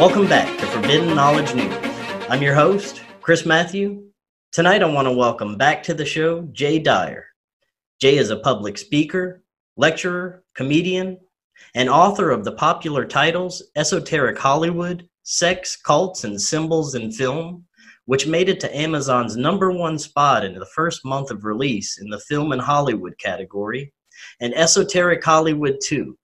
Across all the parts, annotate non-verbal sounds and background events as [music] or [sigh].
Welcome back to Forbidden Knowledge News. I'm your host, Chris Matthew. Tonight, I want to welcome back to the show Jay Dyer. Jay is a public speaker, lecturer, comedian, and author of the popular titles Esoteric Hollywood, Sex, Cults, and Symbols in Film, which made it to Amazon's number one spot in the first month of release in the film and Hollywood category, and Esoteric Hollywood 2.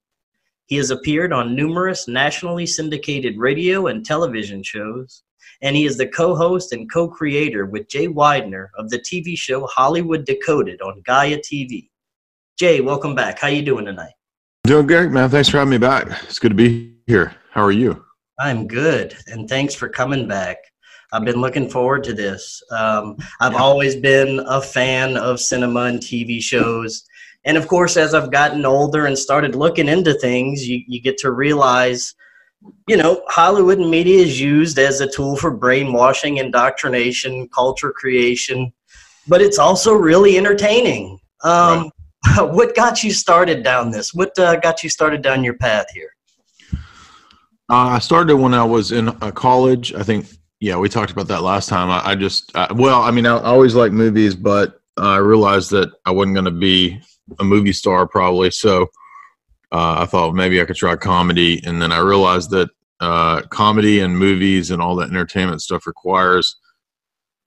He has appeared on numerous nationally syndicated radio and television shows, and he is the co-host and co-creator with Jay Weidner of the TV show Hollywood Decoded on Gaia TV. Jay, welcome back. How you doing tonight? Doing great, man. Thanks for having me back. It's good to be here. How are you? I'm good, and thanks for coming back. I've been looking forward to this. Um, I've always been a fan of cinema and TV shows. And of course, as I've gotten older and started looking into things, you, you get to realize, you know, Hollywood media is used as a tool for brainwashing, indoctrination, culture creation, but it's also really entertaining. Um, right. [laughs] What got you started down this? What uh, got you started down your path here? Uh, I started when I was in uh, college. I think, yeah, we talked about that last time. I, I just, uh, well, I mean, I, I always like movies, but I realized that I wasn't going to be a movie star probably. So uh, I thought maybe I could try comedy. And then I realized that uh, comedy and movies and all that entertainment stuff requires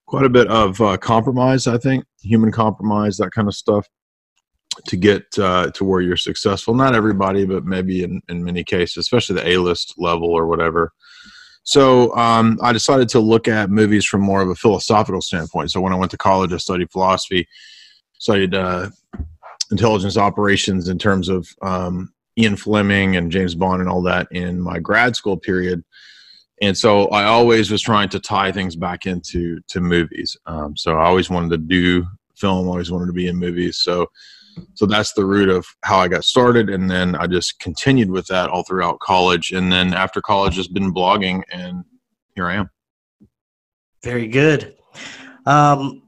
quite a bit of uh, compromise, I think, human compromise, that kind of stuff to get uh, to where you're successful. Not everybody, but maybe in, in many cases, especially the A-list level or whatever. So um, I decided to look at movies from more of a philosophical standpoint. So when I went to college, I studied philosophy, studied uh, intelligence operations in terms of um, Ian Fleming and James Bond and all that in my grad school period. And so I always was trying to tie things back into to movies. Um, so I always wanted to do film, always wanted to be in movies. So so that's the root of how I got started, and then I just continued with that all throughout college. And then after college, just been blogging, and here I am. Very good. Um,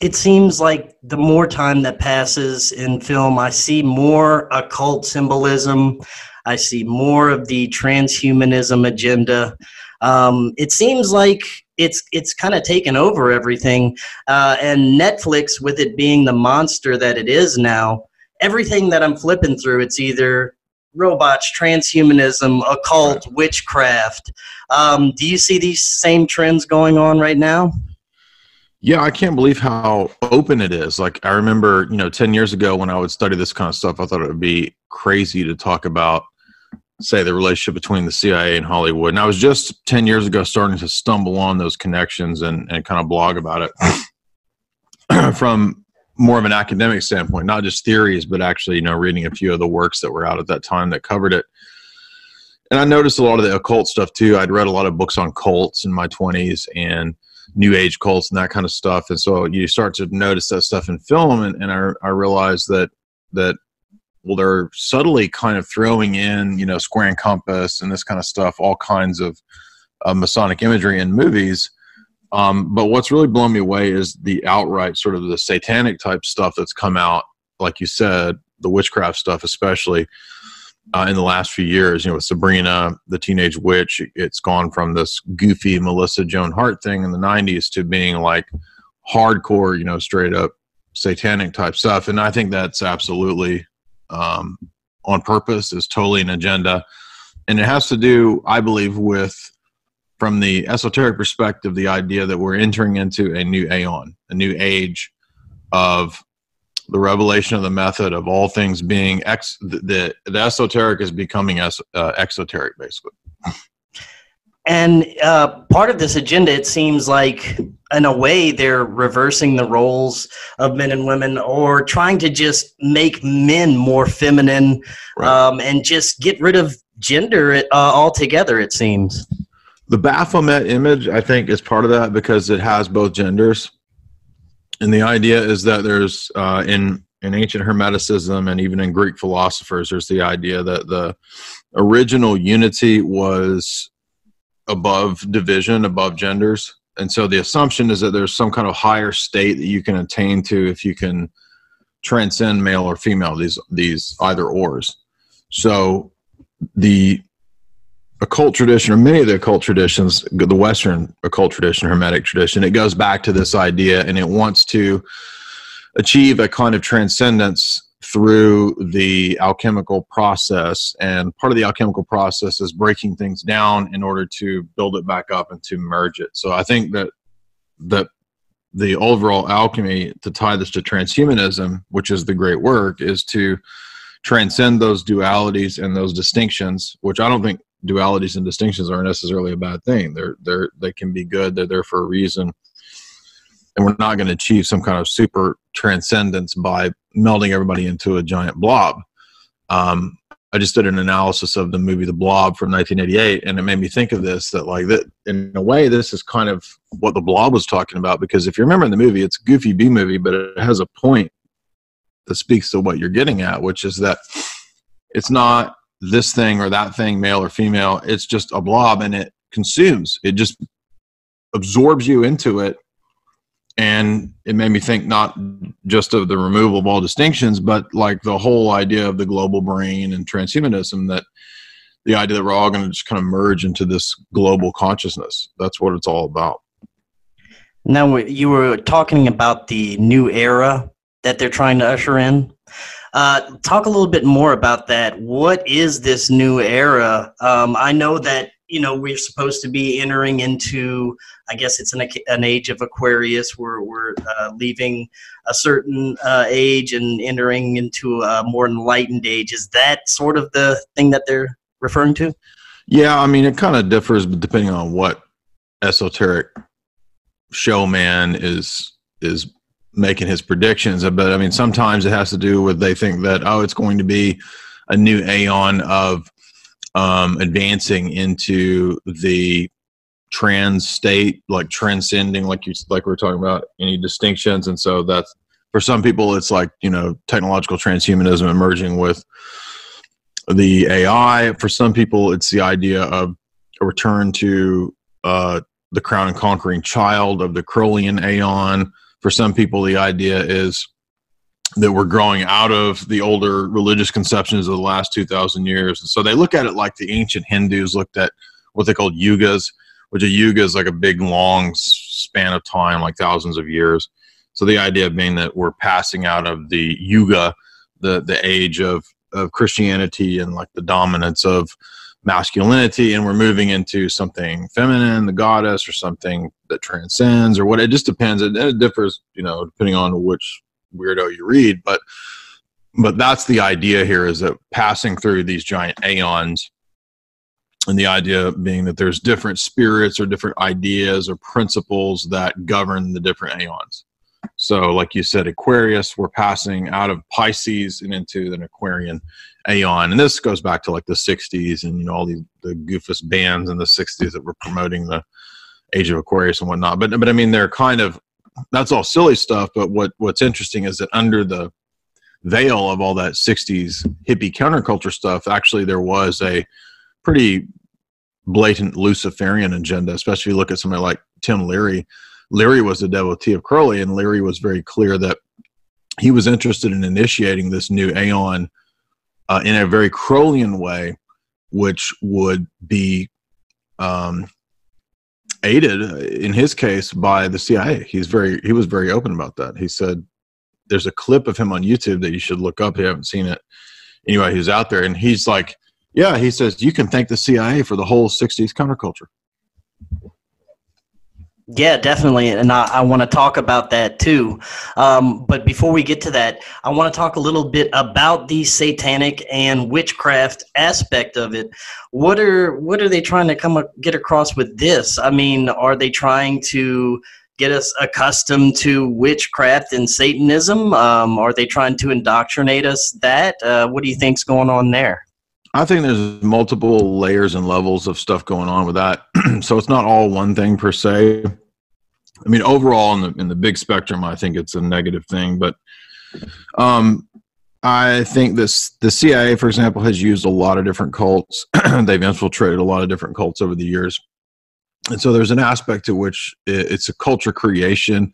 it seems like the more time that passes in film, I see more occult symbolism. I see more of the transhumanism agenda. Um, it seems like it's it's kind of taken over everything, uh, and Netflix, with it being the monster that it is now, everything that I'm flipping through, it's either robots, transhumanism, occult, witchcraft. Um, do you see these same trends going on right now? Yeah, I can't believe how open it is. Like I remember, you know, 10 years ago when I would study this kind of stuff, I thought it would be crazy to talk about say the relationship between the CIA and Hollywood. And I was just 10 years ago starting to stumble on those connections and, and kind of blog about it [clears throat] from more of an academic standpoint, not just theories, but actually, you know, reading a few of the works that were out at that time that covered it. And I noticed a lot of the occult stuff too. I'd read a lot of books on cults in my 20s and new age cults and that kind of stuff. And so you start to notice that stuff in film. And, and I, I realized that, that well, they're subtly kind of throwing in, you know, square and compass and this kind of stuff, all kinds of uh, Masonic imagery in movies. Um, but what's really blown me away is the outright sort of the satanic type stuff that's come out, like you said, the witchcraft stuff, especially uh, in the last few years. You know, with Sabrina, the teenage witch, it's gone from this goofy Melissa Joan Hart thing in the '90s to being like hardcore, you know, straight up satanic type stuff. And I think that's absolutely um, on purpose is totally an agenda. And it has to do, I believe, with, from the esoteric perspective, the idea that we're entering into a new aeon, a new age of the revelation of the method of all things being ex the the, esoteric is becoming es, uh, exoteric basically and uh, part of this agenda, it seems like, in a way, they're reversing the roles of men and women or trying to just make men more feminine right. um, and just get rid of gender uh, altogether, it seems. The Baphomet image, I think, is part of that because it has both genders. And the idea is that there's, uh, in, in ancient Hermeticism and even in Greek philosophers, there's the idea that the original unity was above division, above genders. And so the assumption is that there's some kind of higher state that you can attain to if you can transcend male or female, these these either ors. So the occult tradition, or many of the occult traditions, the Western occult tradition, Hermetic tradition, it goes back to this idea and it wants to achieve a kind of transcendence through the alchemical process. And part of the alchemical process is breaking things down in order to build it back up and to merge it. So I think that that the overall alchemy to tie this to transhumanism, which is the great work, is to transcend those dualities and those distinctions, which I don't think dualities and distinctions aren't necessarily a bad thing. They're they're they can be good. They're there for a reason. And we're not going to achieve some kind of super transcendence by melding everybody into a giant blob. Um, I just did an analysis of the movie The Blob from 1988, and it made me think of this that, like, that in a way, this is kind of what The Blob was talking about. Because if you remember in the movie, it's a goofy B movie, but it has a point that speaks to what you're getting at, which is that it's not this thing or that thing, male or female. It's just a blob, and it consumes. It just absorbs you into it and it made me think not just of the removal of all distinctions but like the whole idea of the global brain and transhumanism that the idea that we're all going to just kind of merge into this global consciousness that's what it's all about now you were talking about the new era that they're trying to usher in uh, talk a little bit more about that. What is this new era? Um, i know that you know we're supposed to be entering into i guess it's an, an age of aquarius. Where we're uh, leaving a certain uh, age and entering into a more enlightened age. Is that sort of the thing that they're referring to? Yeah i mean it kind of differs depending on what esoteric showman is is making his predictions but i mean sometimes it has to do with they think that oh it's going to be a new aeon of um, advancing into the trans state, like transcending, like you like we are talking about any distinctions, and so that's for some people it's like you know technological transhumanism emerging with the AI. For some people, it's the idea of a return to uh, the crown and conquering child of the Crowleyan Aeon. For some people, the idea is that we're growing out of the older religious conceptions of the last 2000 years. And so they look at it like the ancient hindus looked at what they called yugas which a yuga is like a big long span of time like thousands of years. So the idea being that we're passing out of the yuga the the age of of christianity and like the dominance of masculinity and we're moving into something feminine the goddess or something that transcends or what it just depends. It, it differs you know depending on which weirdo you read, but but that's the idea here is that passing through these giant aeons and the idea being that there's different spirits or different ideas or principles that govern the different aeons. So like you said aquarius we're passing out of pisces and into an aquarian aeon and this goes back to like the 60s and you know all the, the goofus bands in the 60s that were promoting the age of aquarius and whatnot but but i mean they're kind of that's all silly stuff. But what what's interesting is that under the veil of all that 60s hippie counterculture stuff, actually there was a pretty blatant Luciferian agenda, especially if you look at somebody like Tim Leary. Leary was a devotee of Crowley, and Leary was very clear that he was interested in initiating this new aeon uh, in a very Crowleyan way, which would be um, aided uh, in his case by the CIA. He's very he was very open about that. He said there's a clip of him on YouTube that you should look up. You haven't seen it. Anyway, he's out there and he's like, yeah, he says you can thank the CIA for the whole 60s counterculture. Yeah, definitely. And I, I want to talk about that too. Um, but before we get to that, I want to talk a little bit about the satanic and witchcraft aspect of it. What are what are they trying to come get across with this? I mean, are they trying to get us accustomed to witchcraft and Satanism? Um, are they trying to indoctrinate us that? Uh, what do you think's going on there? I think there's multiple layers and levels of stuff going on with that. [clears throat] so it's not all one thing per se. I mean, overall in the in the big spectrum, I think it's a negative thing. But um, I think this the CIA, for example, has used a lot of different cults. [clears throat] They've infiltrated a lot of different cults over the years, and so there's an aspect to which it's a culture creation,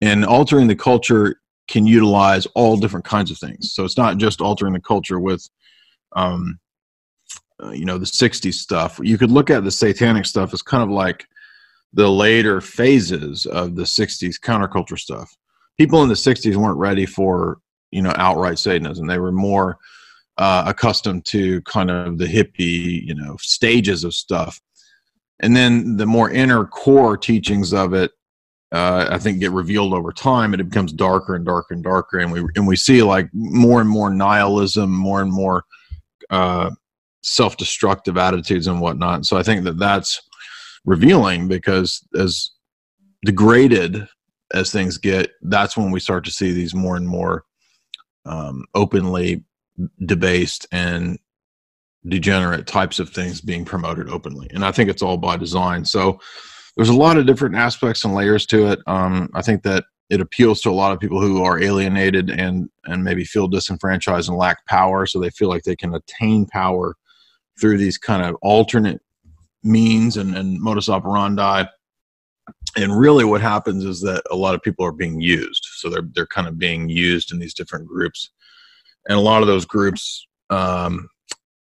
and altering the culture can utilize all different kinds of things. So it's not just altering the culture with um, uh, you know the 60s stuff you could look at the satanic stuff as kind of like the later phases of the 60s counterculture stuff. People in the 60s weren't ready for you know outright satanism. They were more uh, accustomed to kind of the hippie you know stages of stuff. And then the more inner core teachings of it uh, I think get revealed over time, and it becomes darker and darker and darker, and we and we see like more and more nihilism, more and more uh, self-destructive attitudes and whatnot. So I think that that's revealing because as degraded as things get, that's when we start to see these more and more um, openly debased and degenerate types of things being promoted openly, and I think it's all by design. So there's a lot of different aspects and layers to it. Um, I think that it appeals to a lot of people who are alienated and and maybe feel disenfranchised and lack power, so they feel like they can attain power through these kind of alternate means and, and modus operandi. And really, what happens is that a lot of people are being used, so they're they're kind of being used in these different groups, and a lot of those groups um,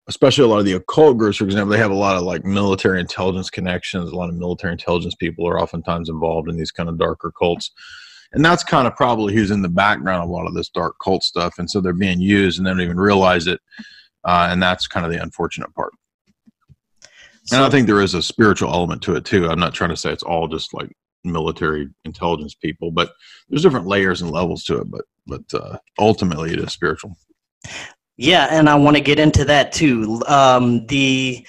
especially a lot of the occult groups, for example, they have a lot of like military intelligence connections. A lot of military intelligence people are oftentimes involved in these kind of darker cults. And that's kind of probably who's in the background of a lot of this dark cult stuff. And so they're being used and they don't even realize it. Uh, and that's kind of the unfortunate part. So, and I think there is a spiritual element to it too. I'm not trying to say it's all just like military intelligence people, but there's different layers and levels to it. But but uh, ultimately, it is spiritual. Yeah, and I want to get into that too. Um, the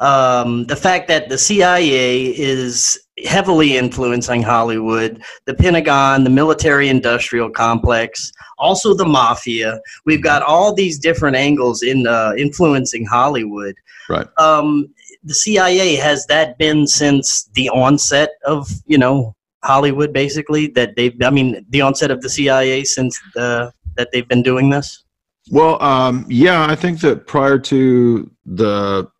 um, the fact that the CIA is heavily influencing Hollywood, the Pentagon, the military industrial complex, also the mafia. We've got all these different angles in uh, influencing Hollywood. Right. Um, the CIA has that been since the onset of you know Hollywood, basically. That they've, I mean, the onset of the CIA since the that they've been doing this. Well, um, yeah, I think that prior to the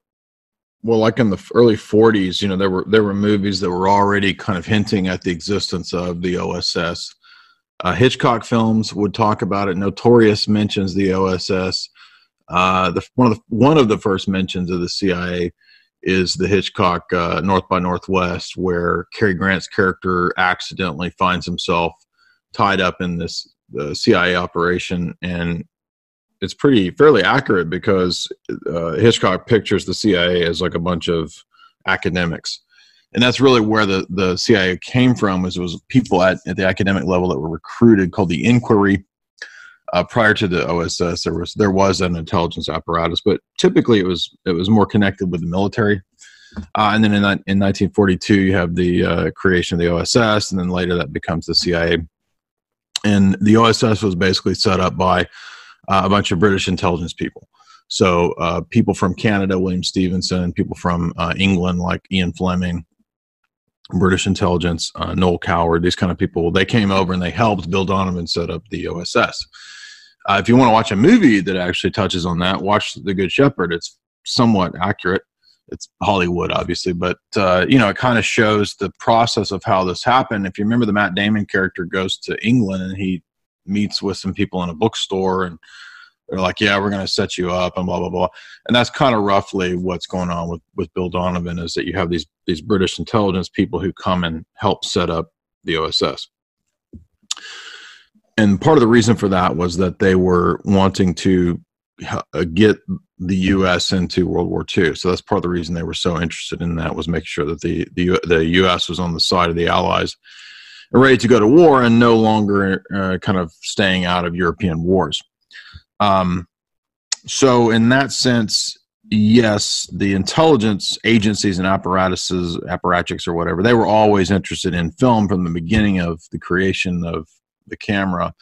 well, like in the early '40s, you know, there were there were movies that were already kind of hinting at the existence of the OSS. Uh, Hitchcock films would talk about it. Notorious mentions the OSS. Uh, the one of the one of the first mentions of the CIA is the Hitchcock uh, North by Northwest, where Cary Grant's character accidentally finds himself tied up in this CIA operation and it's pretty fairly accurate because uh, Hitchcock pictures the CIA as like a bunch of academics, and that's really where the the CIA came from. Was was people at, at the academic level that were recruited called the Inquiry. Uh, prior to the OSS, there was there was an intelligence apparatus, but typically it was it was more connected with the military. Uh, and then in, in 1942, you have the uh, creation of the OSS, and then later that becomes the CIA. And the OSS was basically set up by uh, a bunch of British intelligence people. So uh, people from Canada, William Stephenson, people from uh, England like Ian Fleming, British intelligence, uh, Noel Coward, these kind of people, they came over and they helped Bill Donovan set up the OSS. Uh, if you want to watch a movie that actually touches on that, watch The Good Shepherd. It's somewhat accurate. It's Hollywood, obviously, but uh, you know it kind of shows the process of how this happened. If you remember, the Matt Damon character goes to England and he meets with some people in a bookstore and they're like, yeah, we're going to set you up and blah, blah, blah. And that's kind of roughly what's going on with, with Bill Donovan is that you have these, these British intelligence people who come and help set up the OSS. And part of the reason for that was that they were wanting to uh, get the U.S. into World War II. So that's part of the reason they were so interested in that was making sure that the, the, the U.S. was on the side of the Allies and ready to go to war and no longer uh, kind of staying out of European wars. Um, so, in that sense, yes, the intelligence agencies and apparatuses, apparatchiks or whatever, they were always interested in film from the beginning of the creation of the camera.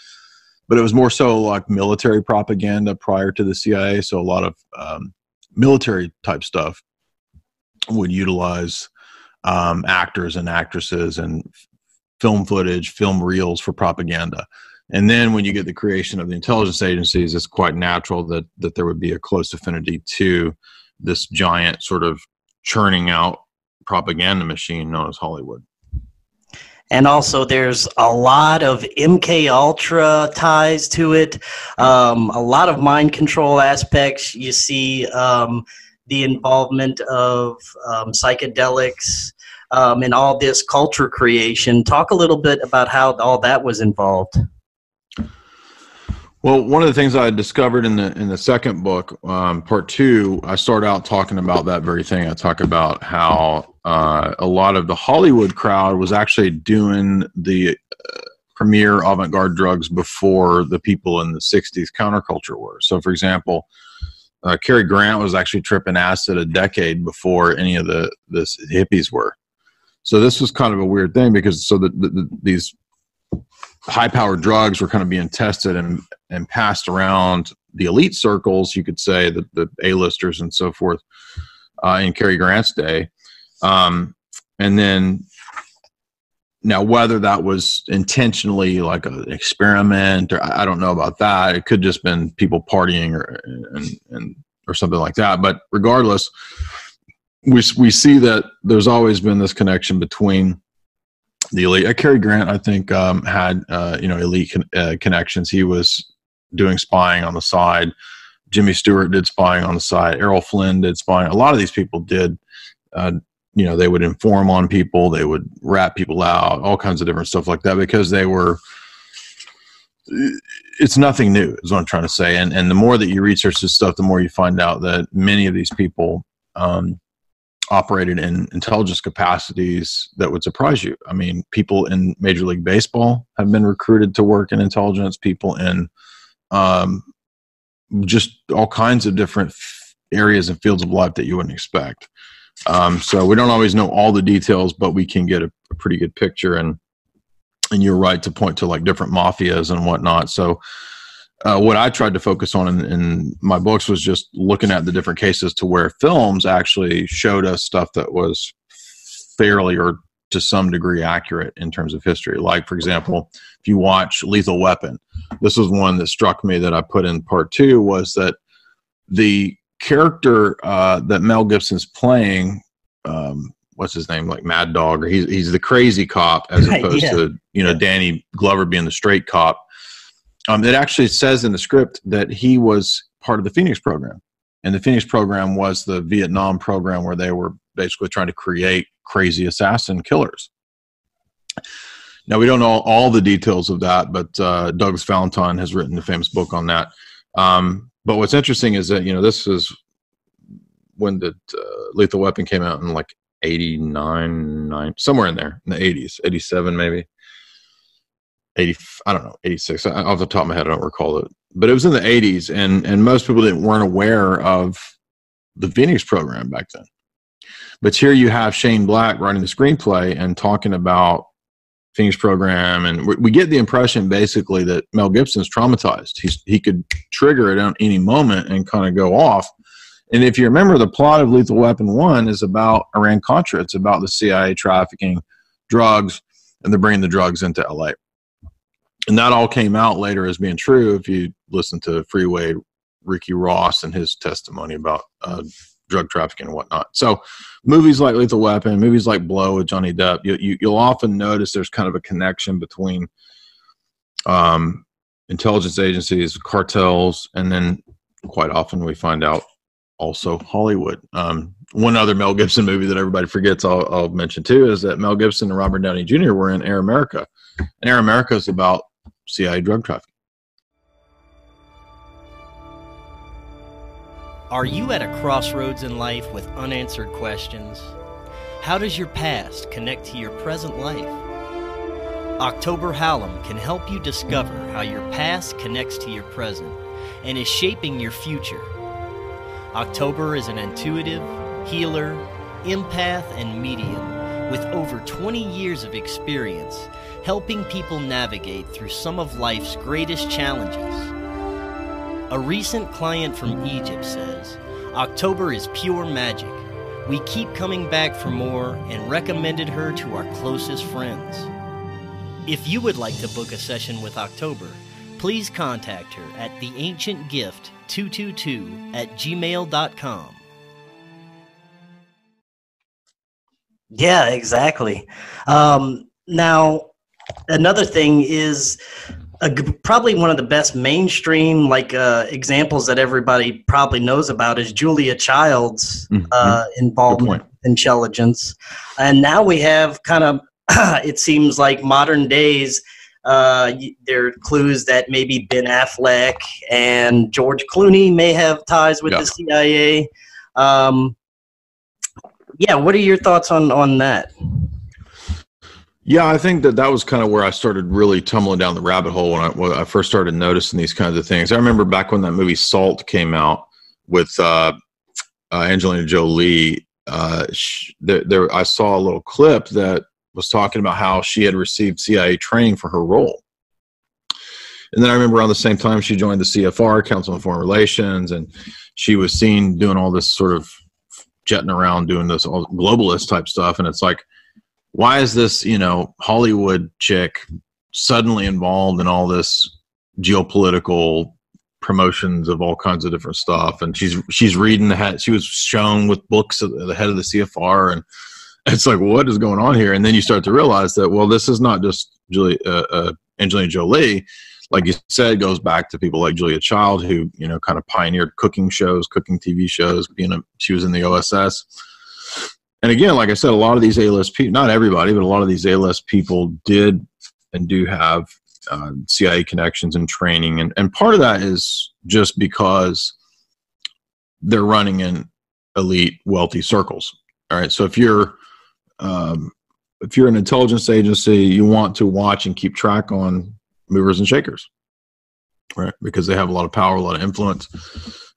But it was more so like military propaganda prior to the CIA. So, a lot of um, military type stuff would utilize um, actors and actresses and film footage, film reels for propaganda. And then when you get the creation of the intelligence agencies, it's quite natural that that there would be a close affinity to this giant sort of churning out propaganda machine known as Hollywood. And also, there's a lot of MK Ultra ties to it. Um, a lot of mind control aspects. You see um, the involvement of um, psychedelics um, and all this culture creation. Talk a little bit about how all that was involved. Well, one of the things I discovered in the in the second book, um, part two, I start out talking about that very thing. I talk about how uh, a lot of the Hollywood crowd was actually doing the uh, premier avant-garde drugs before the people in the '60s counterculture were. So, for example, uh, Cary Grant was actually tripping acid a decade before any of the the hippies were. So this was kind of a weird thing because so the, the, the these high powered drugs were kind of being tested and, and passed around the elite circles, you could say, the, the A-listers and so forth, uh, in Cary Grant's day. Um, and then now, whether that was intentionally like an experiment or I don't know about that, it could just been people partying or and, and or something like that. But regardless, we we see that there's always been this connection between the elite. Uh, Cary Grant, I think, um, had uh, you know elite con- uh, connections. He was doing spying on the side. Jimmy Stewart did spying on the side. Errol Flynn did spying. A lot of these people did. Uh, you know, they would inform on people. They would rat people out. All kinds of different stuff like that because they were. It's nothing new, is what I'm trying to say. And and the more that you research this stuff, the more you find out that many of these people um, operated in intelligence capacities that would surprise you. I mean, people in Major League Baseball have been recruited to work in intelligence. People in um, just all kinds of different f- areas and fields of life that you wouldn't expect. Um, so we don't always know all the details, but we can get a, a pretty good picture. And and you're right to point to like different mafias and whatnot. So uh, what I tried to focus on in, in, my books was just looking at the different cases to where films actually showed us stuff that was fairly or to some degree accurate in terms of history. Like, for example, if you watch Lethal Weapon, this was one that struck me that I put in part two was that the character uh, that Mel Gibson's playing, um, what's his name, like Mad Dog, or he's he's the crazy cop as opposed yeah. to you know Danny Glover being the straight cop um, it actually says in the script that he was part of the Phoenix program. And the Phoenix program was the Vietnam program where they were basically trying to create crazy assassin killers. Now, we don't know all the details of that, but uh, Douglas Valentine has written a famous book on that. Um, but what's interesting is that, you know, this is when the uh, Lethal Weapon came out in like 89, 9, somewhere in there, in the 80s, 87 maybe. 80 i don't know 86 off the top of my head i don't recall it. But it was in the 80s and and most people didn't weren't aware of the phoenix program back then. But here you have shane black writing the screenplay and talking about phoenix program and we get the impression basically that mel gibson's traumatized. He's, he could trigger it at any moment and kind of go off. And if you remember the plot of lethal weapon 1 is about iran contra. It's about the cia trafficking drugs and they're bringing the drugs into la and that all came out later as being true if you listen to Freeway Ricky Ross and his testimony about uh, drug trafficking and whatnot. So, movies like Lethal Weapon, movies like Blow with Johnny Depp, you, you, will often notice there's kind of a connection between um, intelligence agencies, cartels, and then quite often we find out also Hollywood. Um, one other Mel Gibson movie that everybody forgets I'll, I'll, mention too is that Mel Gibson and Robert Downey Jr. were in Air America. And Air America is about CIA drug trafficking. Are you at a crossroads in life with unanswered questions? How does your past connect to your present life? October Hallam can help you discover how your past connects to your present and is shaping your future. October is an intuitive, healer, empath, and medium with over 20 years of experience helping people navigate through some of life's greatest challenges. A recent client from Egypt says October is pure magic. We keep coming back for more and recommended her to our closest friends. If you would like to book a session with October, please contact her at theancientgift222 at gmail.com. Yeah, exactly. Um, now, another thing is a, probably one of the best mainstream like uh, examples that everybody probably knows about is Julia Child's mm-hmm. uh, involvement in intelligence, and now we have kind of [clears throat] it seems like modern days. Uh, there are clues that maybe Ben Affleck and George Clooney may have ties with yeah. the CIA. Um, yeah, what are your thoughts on on that? Yeah, I think that that was kind of where I started really tumbling down the rabbit hole when I, when I first started noticing these kinds of things. I remember back when that movie Salt came out with uh, uh, Angelina Jolie. Uh, there, there, I saw a little clip that was talking about how she had received CIA training for her role. And then I remember around the same time she joined the CFR, Council on Foreign Relations, and she was seen doing all this sort of jetting around doing this all globalist type stuff. And it's like, why is this you know hollywood chick suddenly involved in all this geopolitical promotions of all kinds of different stuff? And she's she's reading the head she was shown with books of the head of the cfr and it's like what is going on here? And then you start to realize that well this is not just julie uh, uh, angelina jolie. Like you said goes back to people like julia child who you know kind of pioneered cooking shows cooking tv shows being a she was in the oss and again, like I said, a lot of these A-list people, not everybody, but a lot of these A-list people did and do have uh, CIA connections and training, and and part of that is just because they're running in elite, wealthy circles. All right, so if you're um, if you're an intelligence agency, you want to watch and keep track on movers and shakers, right? Because they have a lot of power, a lot of influence.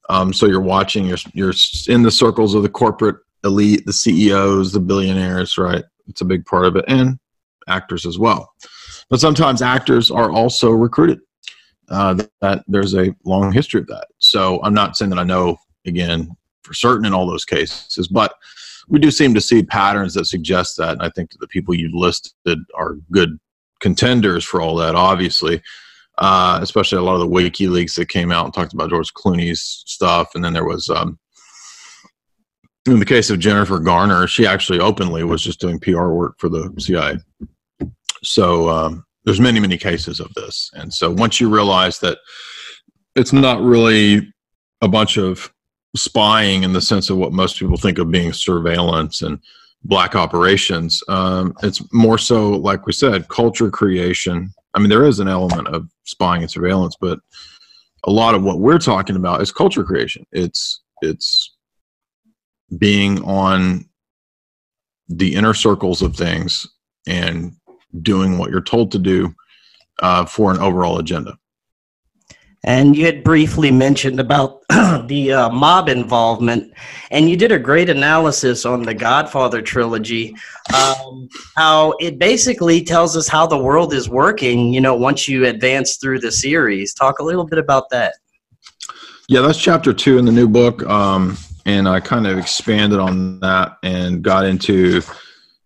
Um, so you're watching, you're you're in the circles of the corporate elite, the CEOs, the billionaires, right? It's a big part of it, and actors as well. But sometimes actors are also recruited. Uh, that, there's a long history of that. So I'm not saying that I know again for certain in all those cases, but we do seem to see patterns that suggest that. And I think the people you've listed are good contenders for all that, obviously. Uh, especially a lot of the WikiLeaks that came out and talked about George Clooney's stuff, and then there was um, in the case of Jennifer Garner, she actually openly was just doing PR work for the CIA. So um, there's many, many cases of this. And so once you realize that it's not really a bunch of spying in the sense of what most people think of being surveillance and black operations, um, it's more so, like we said, culture creation. I mean, there is an element of spying and surveillance, but a lot of what we're talking about is culture creation. It's it's being on the inner circles of things and doing what you're told to do uh, for an overall agenda. And you had briefly mentioned about [clears throat] the uh, mob involvement, and you did a great analysis on the Godfather trilogy. Um, how it basically tells us how the world is working, you know, once you advance through the series. Talk a little bit about that. Yeah, that's chapter two in the new book. Um, and I kind of expanded on that and got into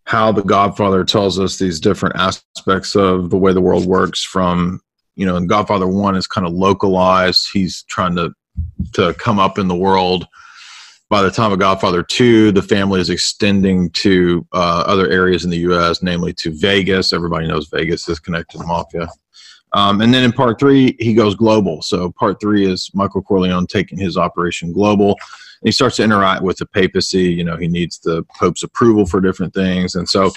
how the Godfather tells us these different aspects of the way the world works. From you know, in Godfather One is kind of localized. He's trying to to come up in the world. By the time of Godfather Two, the family is extending to uh, other areas in the U.S., namely to Vegas. Everybody knows Vegas is connected to the mafia. Um, and then in part three, he goes global. So part three is Michael Corleone taking his operation global And he starts to interact with the papacy. You know, he needs the Pope's approval for different things. And so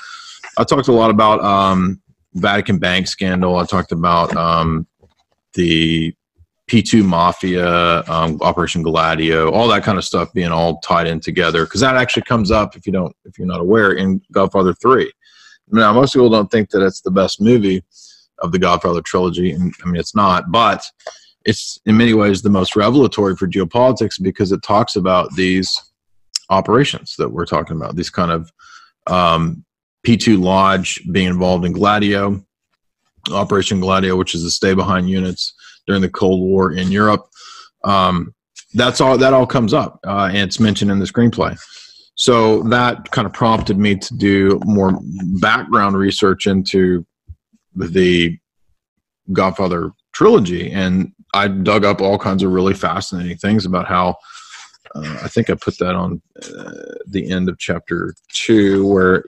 I talked a lot about um, Vatican Bank scandal. I talked about um, the P2 Mafia, um, Operation Gladio, all that kind of stuff being all tied in together. Because that actually comes up, if you don't, if you're not aware, in Godfather 3. Now, most people don't think that it's the best movie of the Godfather trilogy. And, I mean, it's not, but it's in many ways the most revelatory for geopolitics because it talks about these operations that we're talking about, these kind of um, P2 Lodge being involved in Gladio, Operation Gladio, which is the stay behind units during the Cold War in Europe. Um, that's all that all comes up uh, and it's mentioned in the screenplay. So that kind of prompted me to do more background research into the Godfather trilogy and I dug up all kinds of really fascinating things about how uh, I think I put that on uh, the end of chapter two, where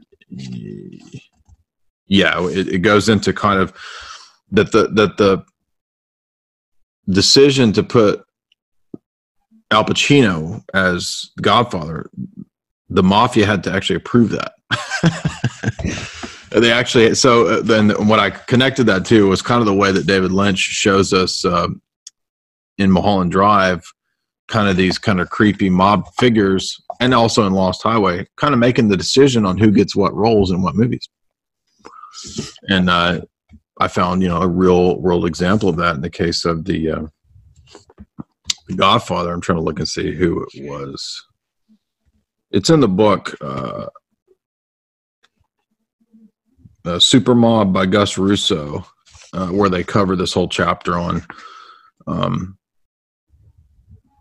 yeah, it, it, goes into kind of that the that the decision to put Al Pacino as Godfather, the mafia had to actually approve that. [laughs] they actually so uh, then what I connected that to was kind of the way that David Lynch shows us uh, in Mulholland Drive, kind of these kind of creepy mob figures, and also in Lost Highway, kind of making the decision on who gets what roles in what movies. And uh, I found you know a real world example of that in the case of the, uh, the Godfather. I'm trying to look and see who it was. It's in the book. Uh, Super Mob by Gus Russo, uh, where they cover this whole chapter on um,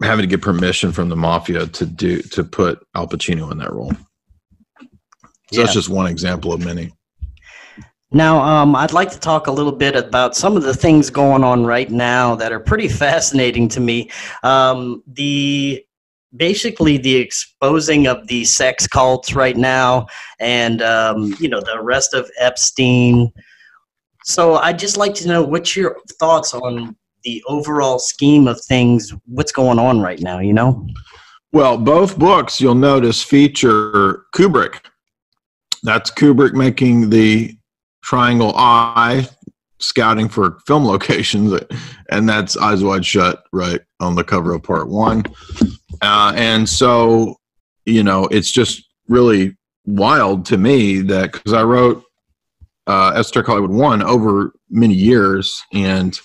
having to get permission from the mafia to do to put Al Pacino in that role. So yeah. that's just one example of many. Now, um, I'd like to talk a little bit about some of the things going on right now that are pretty fascinating to me. Um, the basically the exposing of the sex cults right now and um, you know the arrest of epstein. So i'd just like to know what's your thoughts on the overall scheme of things what's going on right now you know? Well both books you'll notice feature kubrick. That's kubrick making the triangle eye scouting for film [laughs] locations and that's eyes wide shut right on the cover of part one uh, and so, you know, it's just really wild to me that because I wrote uh, Esoteric Hollywood 1 over many years and,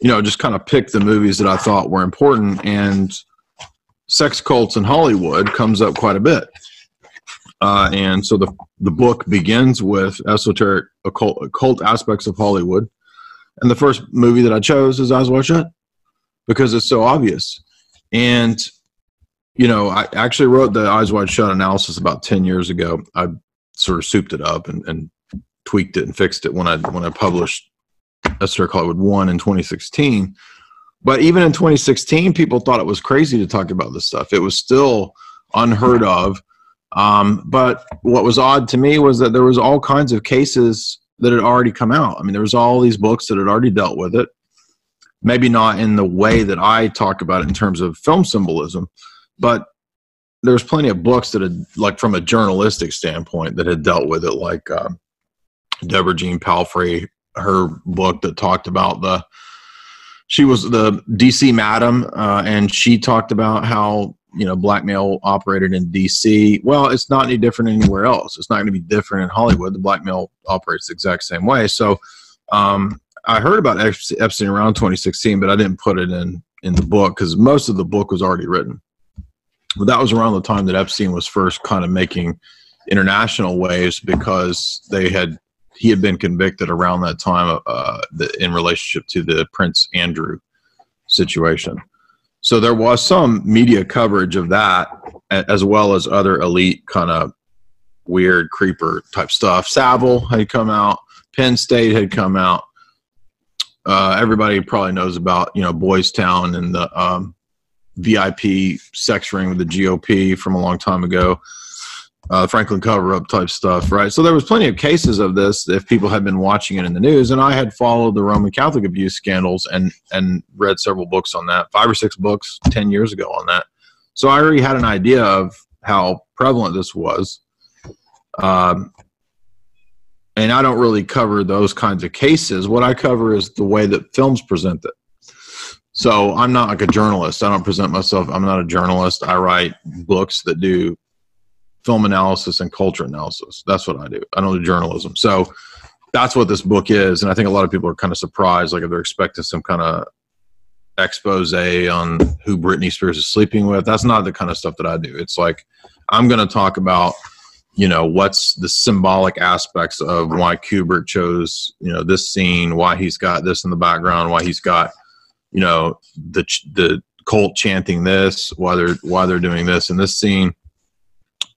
you know, just kind of picked the movies that I thought were important. And sex cults in Hollywood comes up quite a bit. Uh, and so the, the book begins with esoteric occult, occult aspects of Hollywood. And the first movie that I chose is Eyes Wide Shut because it's so obvious. And you know, I actually wrote the Eyes Wide Shut analysis about ten years ago. I sort of souped it up and, and tweaked it and fixed it when I when I published Esoteric Hollywood One in 2016. But even in 2016, people thought it was crazy to talk about this stuff. It was still unheard of. Um, but what was odd to me was that there was all kinds of cases that had already come out. I mean, there was all these books that had already dealt with it. Maybe not in the way that I talk about it in terms of film symbolism, but there's plenty of books that had like from a journalistic standpoint that had dealt with it like uh, deborah jeane palfrey her book that talked about the she was the dc madam uh, and she talked about how you know blackmail operated in dc well it's not any different anywhere else. It's not going to be different in hollywood. The blackmail operates the exact same way. So um, i heard about epstein around 2016 but i didn't put it in in the book because most of the book was already written. But that was around the time that Epstein was first kind of making international waves because they had he had been convicted around that time uh, the, in relationship to the Prince Andrew situation. So there was some media coverage of that, as well as other elite kind of weird creeper type stuff. Savile had come out, Penn State had come out. Uh, everybody probably knows about you know Boys Town and the um, VIP sex ring with the GOP from a long time ago. Uh, Franklin cover up type stuff, right? So there was plenty of cases of this if people had been watching it in the news, and I had followed the Roman Catholic abuse scandals and and read several books on that, five or six books ten years ago on that. So I already had an idea of how prevalent this was, um, and I don't really cover those kinds of cases. What I cover is the way that films present it. So I'm not like a journalist. I don't present myself. I'm not a journalist. I write books that do film analysis and culture analysis. That's what I do. I don't do journalism. So that's what this book is. And I think a lot of people are kind of surprised, like if they're expecting some kind of expose on who Britney Spears is sleeping with. That's not the kind of stuff that I do. It's like I'm going to talk about, you know, what's the symbolic aspects of why Kubrick chose, you know, this scene, why he's got this in the background, why he's got you know the the cult chanting this why they're why they're doing this in this scene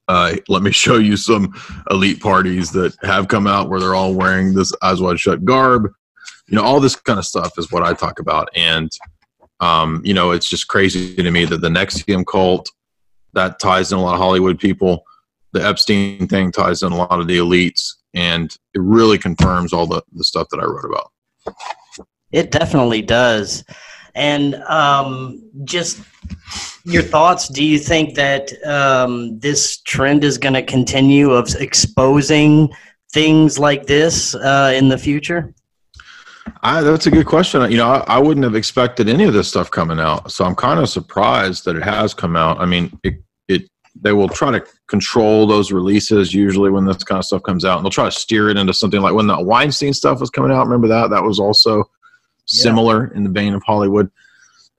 uh, let me [laughs] show you some elite parties that have come out where they're all wearing this eyes wide shut garb. You know all this kind of stuff is what i talk about. And um, you know it's just crazy to me that the NXIVM cult that ties in a lot of hollywood people. The epstein thing ties in a lot of the elites. And it really confirms all the, the stuff that i wrote about. It definitely does. And um, just your thoughts. Do you think that um, this trend is going to continue of exposing things like this uh, in the future? I, that's a good question. You know, I, I, wouldn't have expected any of this stuff coming out, so I'm kind of surprised that it has come out. I mean, it, it they will try to control those releases usually when this kind of stuff comes out, and they'll try to steer it into something like when the Weinstein stuff was coming out. Remember that? That was also yeah. similar in the vein of Hollywood,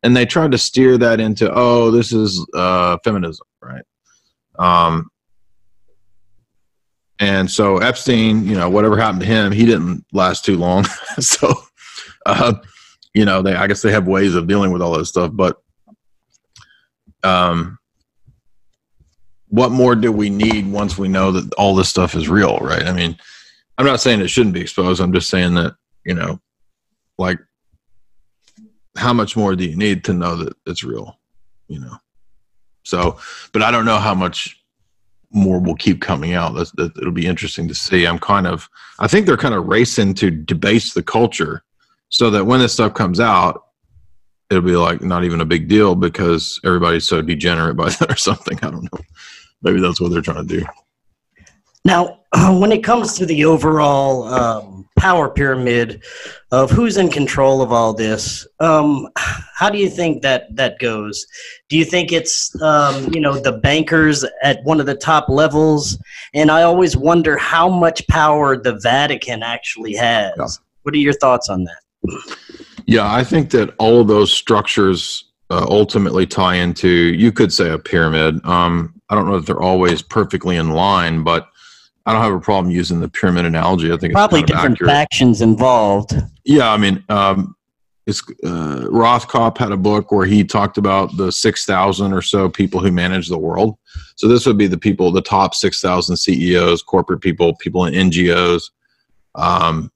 and they tried to steer that into oh, this is uh, feminism, right? Um, and so Epstein, you know, whatever happened to him, he didn't last too long. [laughs] so, uh, you know, they I guess they have ways of dealing with all this stuff. But um, what more do we need once we know that all this stuff is real, right? I mean, I'm not saying it shouldn't be exposed. I'm just saying that you know, like, how much more do you need to know that it's real? You know. So, but I don't know how much more will keep coming out. That's, that, it'll be interesting to see. I'm kind of, I think they're kind of racing to debase the culture so that when this stuff comes out, it'll be like not even a big deal because everybody's so degenerate by [laughs] that or something. I don't know. Maybe that's what they're trying to do. Now, [clears throat] when it comes to the overall um, power pyramid of who's in control of all this, um, how do you think that that goes? Do you think it's um, you know the bankers at one of the top levels? And I always wonder how much power the Vatican actually has. Yeah. What are your thoughts on that? Yeah, I think that all of those structures uh, ultimately tie into you could say a pyramid. Um, I don't know if they're always perfectly in line, but I don't have a problem using the pyramid analogy. I think probably different accurate. factions involved. Yeah, I mean, um, it's uh, Rothkopf had a book where he talked about the six thousand or so people who manage the world. So this would be the people, the top six thousand CEOs, corporate people, people in NGOs, um,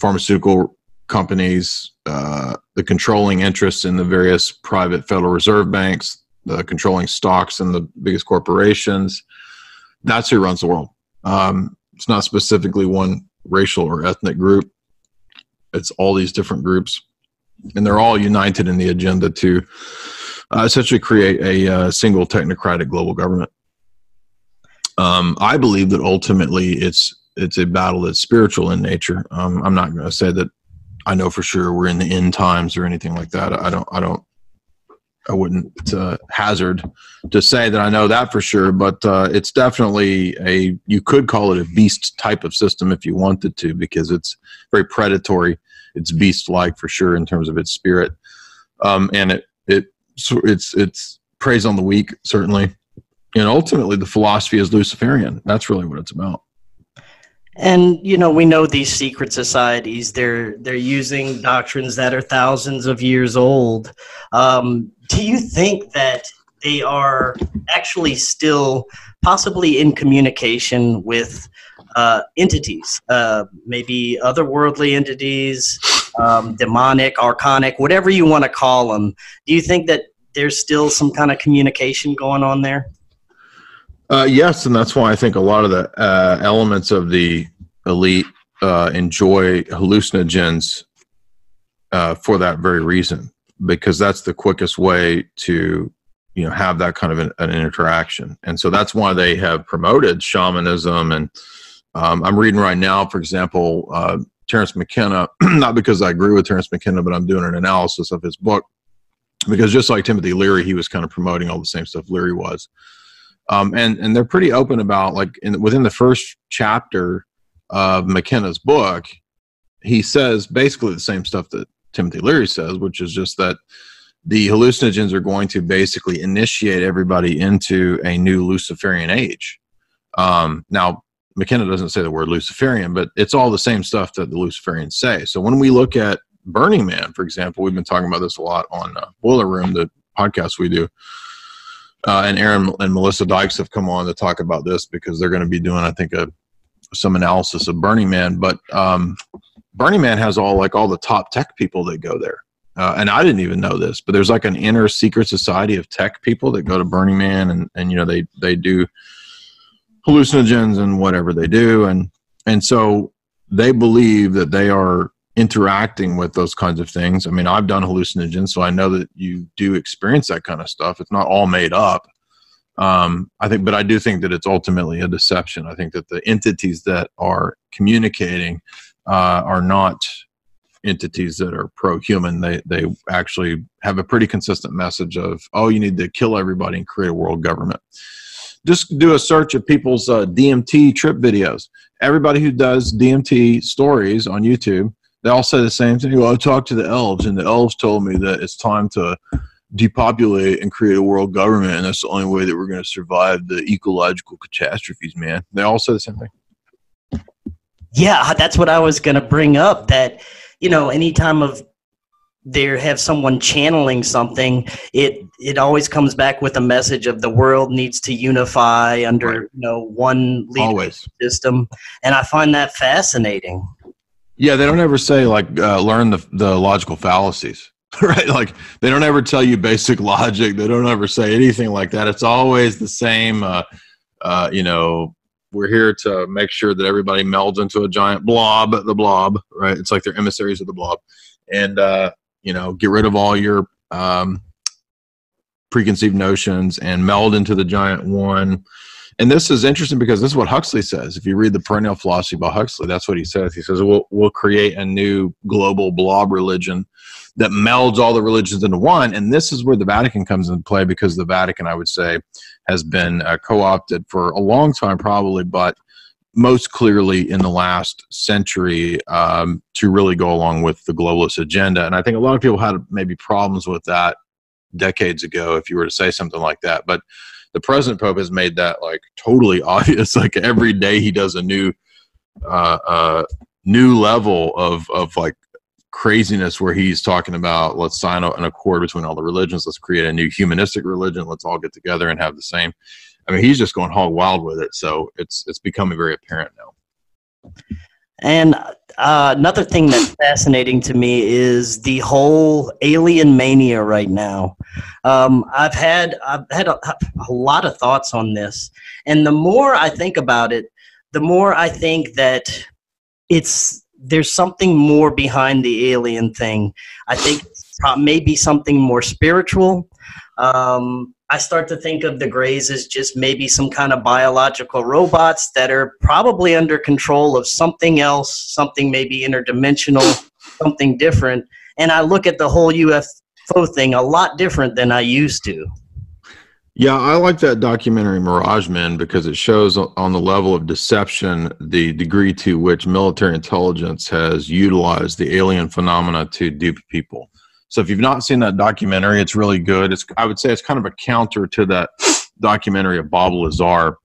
pharmaceutical companies, uh, the controlling interests in the various private Federal Reserve banks, the controlling stocks in the biggest corporations. That's who runs the world. Um, it's not specifically one racial or ethnic group. It's all these different groups, and they're all united in the agenda to uh, essentially create a uh, single technocratic global government. Um, I believe that ultimately it's it's a battle that's spiritual in nature. Um, I'm not going to say that I know for sure we're in the end times or anything like that. I don't I don't I wouldn't uh, hazard to say that I know that for sure, but uh, it's definitely a you could call it a beast type of system if you wanted to, because it's very predatory. It's beast like for sure in terms of its spirit, um, and it it it's it's preys on the weak certainly, and ultimately the philosophy is Luciferian. That's really what it's about. And you know we know these secret societies. They're they're using doctrines that are thousands of years old. Um, do you think that they are actually still possibly in communication with uh, entities uh, maybe otherworldly entities um, demonic archonic whatever you want to call them do you think that there's still some kind of communication going on there? Uh, yes, and that's why I think a lot of the uh, elements of the elite uh, enjoy hallucinogens uh, for that very reason, because that's the quickest way to you know have that kind of an, an interaction, and so that's why they have promoted shamanism. And um, I'm reading right now, for example, uh, Terence McKenna. [clears throat] not because I agree with Terence McKenna, but I'm doing an analysis of his book because just like Timothy Leary, he was kind of promoting all the same stuff Leary was. Um, and and they're pretty open about like in, within the first chapter of McKenna's book, he says basically the same stuff that Timothy Leary says, which is just that the hallucinogens are going to basically initiate everybody into a new Luciferian age. Um, now, McKenna doesn't say the word Luciferian, but it's all the same stuff that the Luciferians say. So when we look at Burning Man, for example, we've been talking about this a lot on uh, Boiler Room, the podcast we do. Uh, and Aaron and Melissa Dykes have come on to talk about this because they're going to be doing, I think, a some analysis of Burning Man. But um, Burning Man has all like all the top tech people that go there. Uh, and I didn't even know this, but there's like an inner secret society of tech people that go to Burning Man, and and you know they they do hallucinogens and whatever they do, and and so they believe that they are interacting with those kinds of things. I mean, I've done hallucinogens, so I know that you do experience that kind of stuff. It's not all made up. Um, I think, but I do think that it's ultimately a deception. I think that the entities that are communicating uh, are not entities that are pro-human. They they actually have a pretty consistent message of, oh, you need to kill everybody and create a world government. Just do a search of people's uh, DMT trip videos. Everybody who does DMT stories on YouTube, they all say the same thing. Well, I talked to the elves, and the elves told me that it's time to depopulate and create a world government, and that's the only way that we're going to survive the ecological catastrophes. Man, they all say the same thing. Yeah, that's what I was going to bring up. That you know, anytime of there have someone channeling something, it it always comes back with a message of the world needs to unify under right. you know one system, and I find that fascinating. Yeah, they don't ever say like uh, learn the the logical fallacies. [laughs] right like they don't ever tell you basic [laughs] logic they don't ever say anything like that it's always the same uh, uh, you know we're here to make sure that everybody melds into a giant blob the blob right it's like they're emissaries of the blob and uh, you know get rid of all your um, preconceived notions and meld into the giant one and this is interesting because this is what Huxley says. If you read the Perennial Philosophy by Huxley, that's what he says. He says we'll we'll create a new global blob religion that melds all the religions into one. And this is where the Vatican comes into play because the Vatican, I would say, has been uh, co opted for a long time, probably, but most clearly in the last century um, to really go along with the globalist agenda. And I think a lot of people had maybe problems with that decades ago if you were to say something like that. But the present pope has made that like totally [laughs] obvious. Like every day he does a new uh, uh, new level of of like craziness where he's talking about let's sign an accord between all the religions. Let's create a new humanistic religion. Let's all get together and have the same. I mean he's just going hog wild with it so it's it's becoming very apparent now. And uh, another thing that's fascinating to me is the whole alien mania right now. Um, I've had I've had a, a, lot of thoughts on this, and the more I think about it, the more I think that it's there's something more behind the alien thing. I think maybe something more spiritual. Um, I start to think of the Greys as just maybe some kind of biological robots that are probably under control of something else, something maybe interdimensional, something different. And I look at the whole UFO thing a lot different than I used to. Yeah, I like that documentary Mirage Men because it shows on the level of deception the degree to which military intelligence has utilized the alien phenomena to dupe people. So if you've not seen that documentary, it's really good. It's I would say it's kind of a counter to that documentary of Bob Lazar,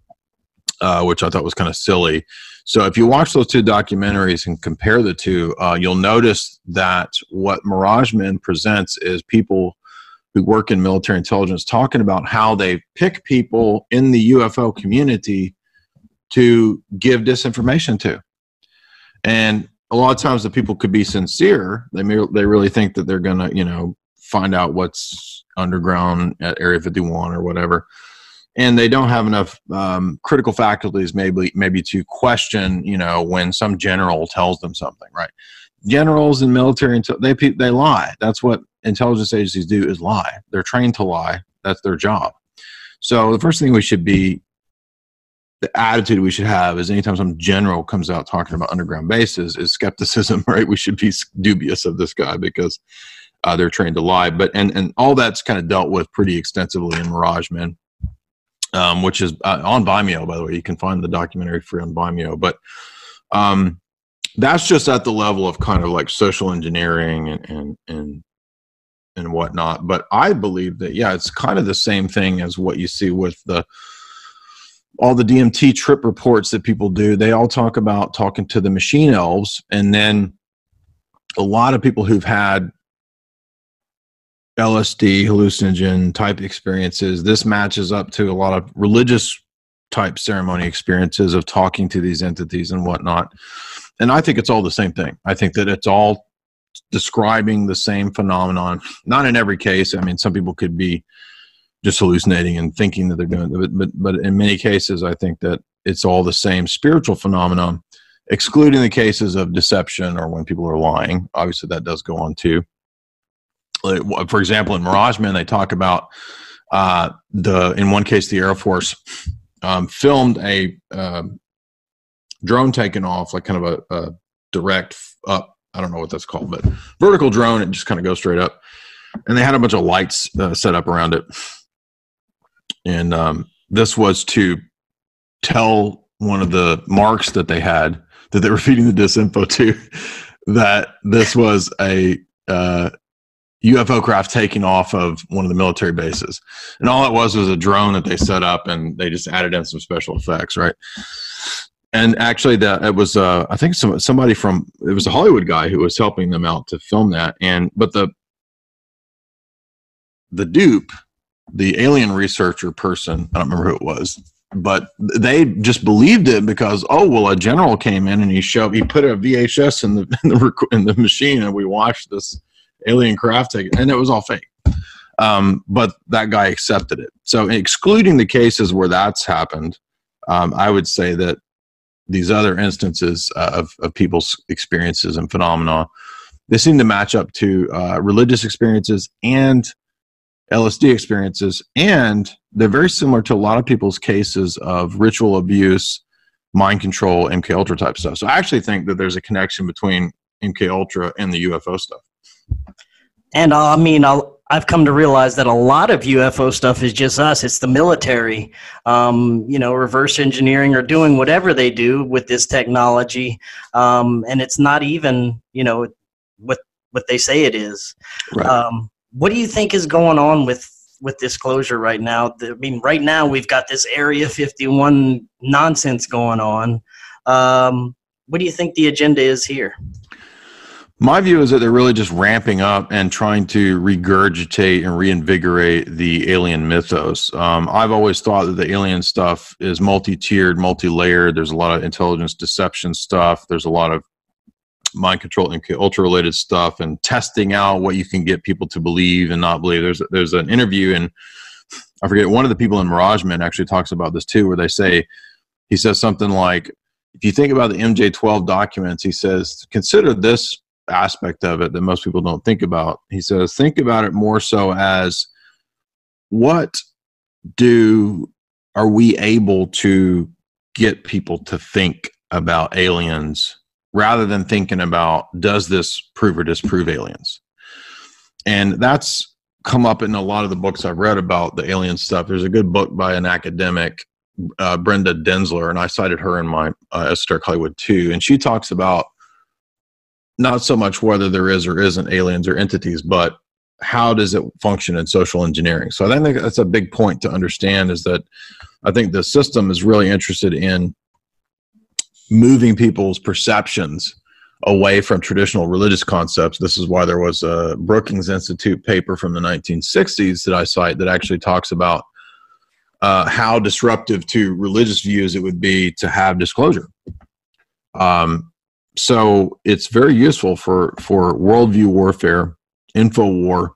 uh, which I thought was kind of silly. So if you watch those two documentaries and compare the two, uh, you'll notice that what Mirage Men presents is people who work in military intelligence talking about how they pick people in the UFO community to give disinformation to. And a lot of times the people could be sincere. They may, they really think that they're going to, you know, find out what's underground at Area 51 or whatever. And they don't have enough um, critical faculties, maybe maybe to question, you know, when some general tells them something, right? Generals and military, they they lie. That's what intelligence agencies do is lie. They're trained to lie. That's their job. So the first thing we should be, the attitude we should have is anytime some general comes out talking about underground bases is skepticism, [laughs] right? We should be dubious of this guy because uh, they're trained to lie. But and and all that's kind of dealt with pretty extensively in Mirage Men, um, which is uh, on Vimeo, by the way. You can find the documentary free on Vimeo. But um, that's just at the level of kind of like social engineering and and and and whatnot. But I believe that yeah, it's kind of the same thing as what you see with the all the DMT trip reports that people do. They all talk about talking to the machine elves, and then a lot of people who've had LSD hallucinogen type experiences. This matches up to a lot of religious type ceremony experiences of talking to these entities and whatnot. And I think it's all the same thing. I think that it's all describing the same phenomenon. Not in every case. I mean, some people could be just hallucinating and thinking that they're doing it, but but in many cases, I think that it's all the same spiritual phenomenon. excluding the cases of deception or when people are lying. Obviously, that does go on too. For example, in Mirage Men, they talk about uh, the in one case the Air Force um, filmed a uh, drone taken off, like kind of a, a direct up. I don't know what that's called, but vertical drone. It just kind of goes straight up, and they had a bunch of lights uh, set up around it. And um, this was to tell one of the marks that they had that they were feeding the disinfo to [laughs] that this was a uh, UFO craft taking off of one of the military bases. And all it was was a drone that they set up and they just added in some special effects, right? And actually, that it was uh, I think some somebody from it was a Hollywood guy who was helping them out to film that. And but the the dupe, the alien researcher person, I don't remember who it was, but they just believed it because oh well a general came in and he showed he put a VHS in the in the, in the machine and we watched this alien craft take and it was all fake. Um, but that guy accepted it. So excluding the cases where that's happened um, I would say that these other instances uh, of, of people's experiences and phenomena they seem to match up to uh, religious experiences and LSD experiences, and they're very similar to a lot of people's cases of ritual abuse, mind control, MK Ultra type stuff. So I actually think that there's a connection between MK Ultra and the UFO stuff. And uh, I mean, i have come to realize that a lot of UFO stuff is just us. It's the military, um, you know, reverse engineering or doing whatever they do with this technology, um, and it's not even, you know, what what they say it is. Right. Um, what do you think is going on with with disclosure right now? I mean, right now we've got this Area 51 nonsense going on. Um, what do you think the agenda is here? My view is that they're really just ramping up and trying to regurgitate and reinvigorate the alien mythos. Um, I've always thought that the alien stuff is multi tiered, multi layered. There's a lot of intelligence deception stuff. There's a lot of mind control and ultra related stuff and testing out what you can get people to believe and not believe. There's there's an interview and I forget one of the people in Mirage Men actually talks about this too, where they say he says something like, if you think about the MJ12 documents, he says consider this aspect of it that most people don't think about. He says think about it more so as what do are we able to get people to think about aliens rather than thinking about does this prove or disprove aliens and that's come up in a lot of the books i've read about the alien stuff there's a good book by an academic uh, brenda Denzler, and i cited her in my uh, esoteric hollywood too and she talks about not so much whether there is or isn't aliens or entities but how does it function in social engineering so i think that's a big point to understand is that i think the system is really interested in moving people's perceptions away from traditional religious concepts. This is why there was a Brookings Institute paper from the 1960s that I cite that actually talks about uh, how disruptive to religious views it would be to have disclosure. Um, so it's very useful for for worldview warfare, info war,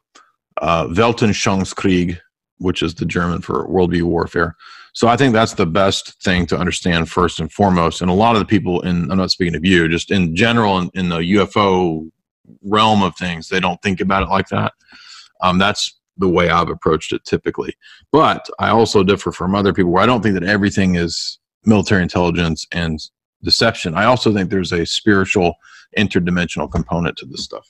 uh, Weltanschauungskrieg, which is the German for worldview warfare. So I think that's the best thing to understand first and foremost. And a lot of the people in, I'm not speaking of you, just in general in, in the UFO realm of things, they don't think about it like that. Um, that's the way I've approached it typically. But I also differ from other people where I don't think that everything is military intelligence and deception. I also think there's a spiritual interdimensional component to this stuff.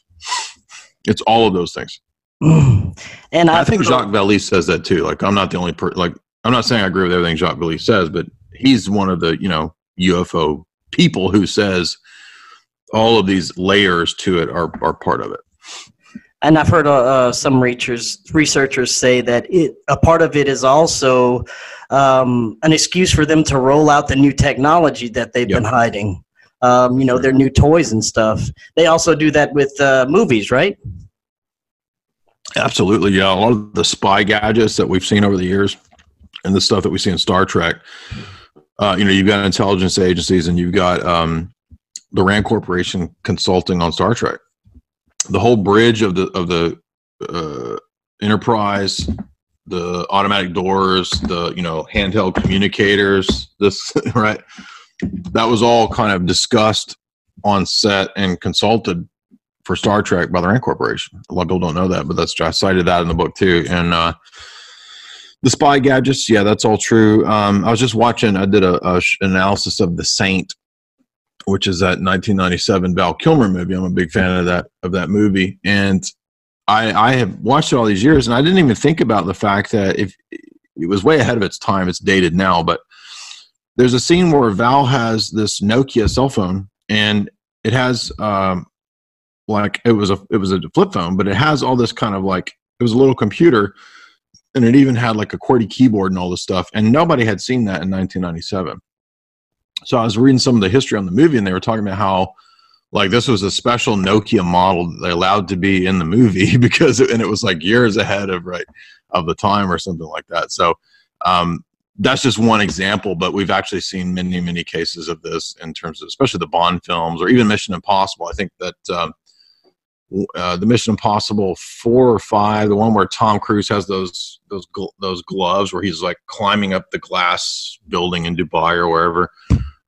It's all of those things. [clears throat] And I, I think Jacques Vallée says that too. Like I'm not the only person. Like I'm not saying I agree with everything Jacques Vallée says, but he's one of the you know UFO people who says all of these layers to it are are part of it. And I've heard uh, uh, some researchers researchers say that it a part of it is also um, an excuse for them to roll out the new technology that they've yep. been hiding. Um, you know, their new toys and stuff. They also do that with uh, movies, right? Absolutely, yeah. A lot of the spy gadgets that we've seen over the years and the stuff that we see in Star Trek. Uh, you know, you've got intelligence agencies and you've got um, the Rand Corporation consulting on Star Trek. The whole bridge of the of the uh, Enterprise, the automatic doors, the you know handheld communicators. This [laughs] right. that was all kind of discussed on set and consulted for Star Trek by the Rand Corporation. A lot of people don't know that, but that's I cited that in the book too. And uh, the spy gadgets, yeah, that's all true. Um, I was just watching. I did a, a analysis of The Saint, which is that 1997 Val Kilmer movie. I'm a big fan of that of that movie, and I, I have watched it all these years, and I didn't even think about the fact that if it was way ahead of its time, it's dated now, but there's a scene where Val has this Nokia cell phone, and it has um, like it was a it was a flip phone, but it has all this kind of like it was a little computer, and it even had like a QWERTY keyboard and all this stuff, and nobody had seen that in 1997. So I was reading some of the history on the movie, and they were talking about how like this was a special Nokia model that they allowed to be in the movie [laughs] because and it was like years ahead of right of the time or something like that. So um, that's just one example, but we've actually seen many many cases of this in terms of especially the Bond films or even Mission Impossible. I think that. Um, uh, the Mission Impossible four or five, the one where Tom Cruise has those those gl- those gloves where he's like climbing up the glass building in Dubai or wherever.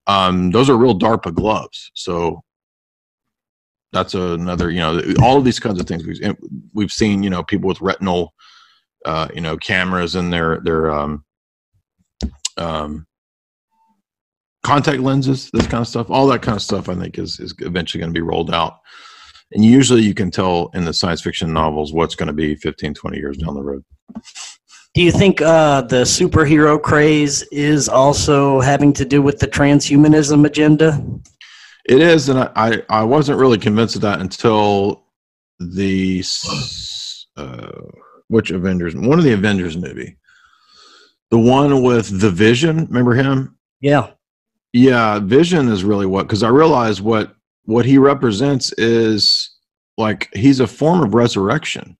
Um, those are real DARPA gloves. So that's another, you know, all of these kinds of things we've we've seen, you know, people with retinal, uh, you know, cameras in their their um, um, contact lenses, this kind of stuff. All that kind of stuff, I think, is is eventually going to be rolled out and usually you can tell in the science fiction novels what's going to be 15 20 years down the road do you think uh, the superhero craze is also having to do with the transhumanism agenda? It is and i, I, wasn't really convinced of that until the uh, which avengers one of the avengers movie. The one with the vision remember him? Yeah. Yeah vision is really what because i realized what what he represents is like he's a form of resurrection.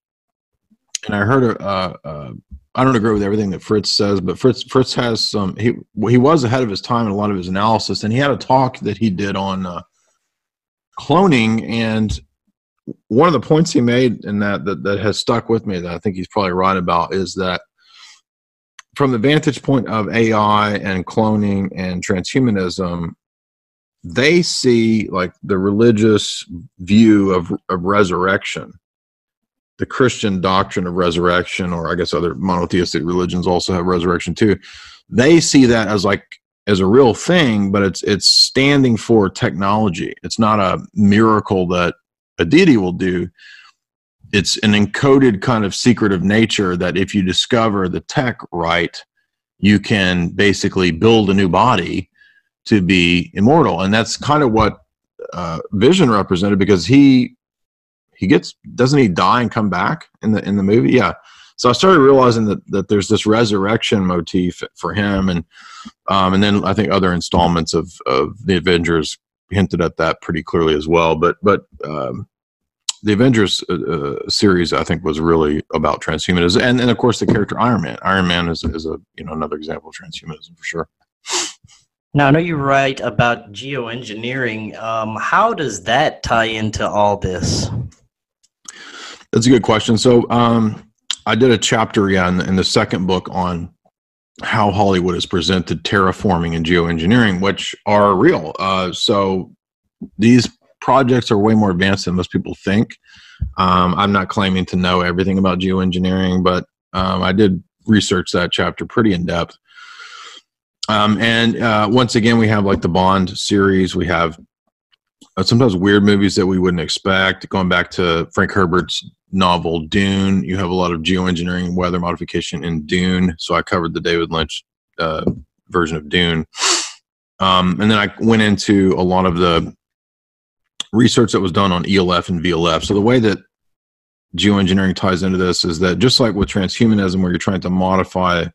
And I heard, a uh, uh, I don't agree with everything that Fritz says, but Fritz Fritz has some. He he was ahead of his time in a lot of his analysis, and he had a talk that he did on uh, cloning. And one of the points he made in that, that that has stuck with me that I think he's probably right about is that from the vantage point of AI and cloning and transhumanism, they see like the religious view of, of resurrection the christian doctrine of resurrection or i guess other monotheistic religions also have resurrection too they see that as like as a real thing but it's it's standing for technology. It's not a miracle that a deity will do. It's an encoded kind of secret of nature that if you discover the tech right you can basically build a new body to be immortal, and that's kind of what uh, Vision represented because he he gets doesn't he die and come back in the in the movie? Yeah. So I started realizing that that there's this resurrection motif for him, and um, and then I think other installments of of the Avengers hinted at that pretty clearly as well. But but um, the Avengers uh, uh, series, I think, was really about transhumanism, and and of course the character Iron Man. Iron Man is is a you know another example of transhumanism for sure. Now, I know you're write about geoengineering. Um, how does that tie into all this? That's a good question. So, um, I did a chapter, in the, in the second book on how Hollywood has presented terraforming and geoengineering, which are real. Uh, so, these projects are way more advanced than most people think. Um, I'm not claiming to know everything about geoengineering, but um, I did research that chapter pretty in depth. Um, and uh, once again, we have like the Bond series. We have uh, sometimes weird movies that we wouldn't expect. Going back to Frank Herbert's novel Dune, you have a lot of geoengineering, weather modification in Dune. So I covered the David Lynch uh, version of Dune. Um, and then I went into a lot of the research that was done on ELF and VLF. So the way that geoengineering ties into this is that just like with transhumanism, where you're trying to modify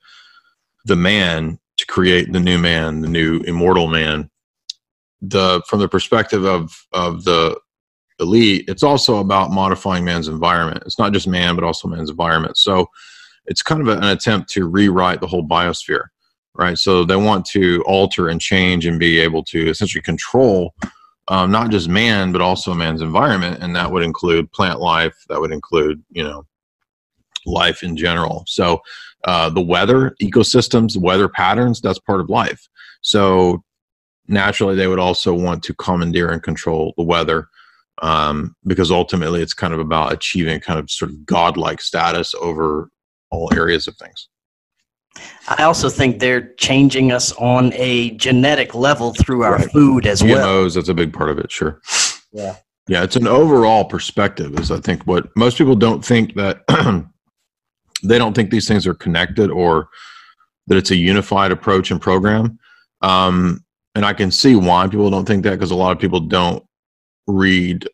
the man, to create the new man, the new immortal man. The from the perspective of of the elite, it's also about modifying man's environment. It's not just man, but also man's environment. So it's kind of an attempt to rewrite the whole biosphere, right? So they want to alter and change and be able to essentially control um, not just man, but also man's environment, and that would include plant life. That would include, you know, life in general. So uh, the weather, ecosystems, weather patterns, that's part of life. So naturally they would also want to commandeer and control the weather um, because ultimately it's kind of about achieving kind of sort of godlike status over all areas of things. I also think they're changing us on a genetic level through our right. food as GMOs, well. that's a big part of it, sure. Yeah. Yeah, it's an overall perspective, is I think what most people don't think that [clears throat] they don't think these things are connected or that it's a unified approach and program. Um, and I can see why people don't think that because a lot of people don't read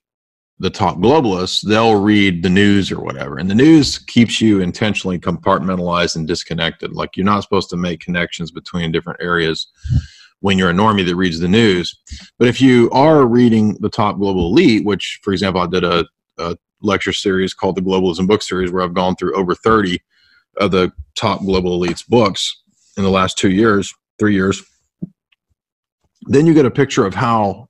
the top globalists, they'll read the news or whatever. And the news keeps you intentionally compartmentalized and disconnected. Like you're not supposed to make connections between different areas when you're a normie that reads the news. But if you are reading the top global elite, which, for example, I did a, a lecture series called the Globalism Book Series, where I've gone through over 30 of the top global elites books in the last two years, three years, then you get a picture of how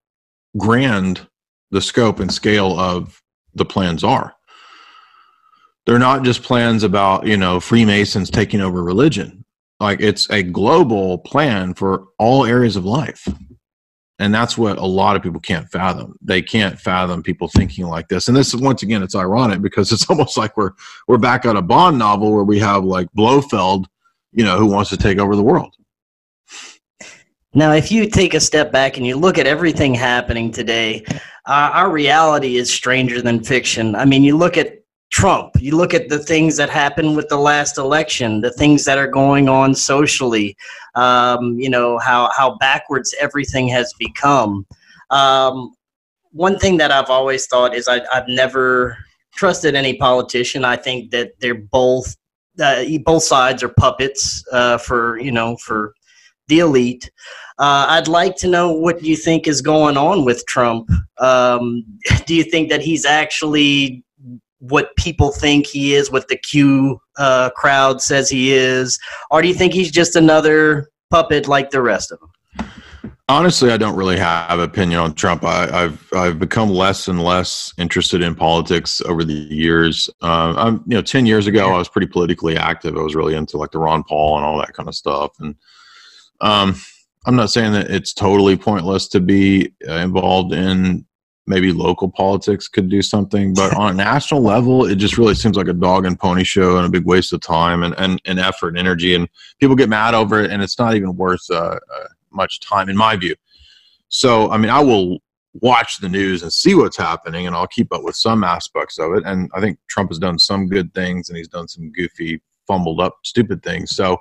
grand the scope and scale of the plans are. They're not just plans about, you know, Freemasons taking over religion. Like it's a global plan for all areas of life. And that's what a lot of people can't fathom. They can't fathom people thinking like this. And this is once again, it's ironic because it's [laughs] almost like we're we're back on a Bond novel where we have like Blofeld, you know, who wants to take over the world. Now, if you take a step back and you look at everything happening today, uh, our reality is stranger than fiction. I mean, you look at Trump, you look at the things that happened with the last election, the things that are going on socially, um, you know, how, how backwards everything has become. Um, one thing that I've always thought is I, I've never trusted any politician. I think that they're both uh, both sides are puppets uh, for you know for the elite. Uh, I'd like to know what you think is going on with Trump. Um, [laughs] do you think that he's actually what people think he is, what the Q uh, crowd says he is, or do you think he's just another puppet like the rest of them? Honestly, I don't really have opinion on Trump. I, have I've become less and less interested in politics over the years. Uh, I'm you know, ten years ago, I was pretty politically active. I was really into like the Ron Paul and all that kind of stuff, and um, I'm not saying that it's totally pointless to be uh, involved in maybe local politics could do something, but on a national level, it just really seems like a dog and pony show and a big waste of time and, and, and effort and energy. And people get mad over it, and it's not even worth uh, uh, much time, in my view. So, I mean, I will watch the news and see what's happening, and I'll keep up with some aspects of it. And I think Trump has done some good things, and he's done some goofy, fumbled up, stupid things. So,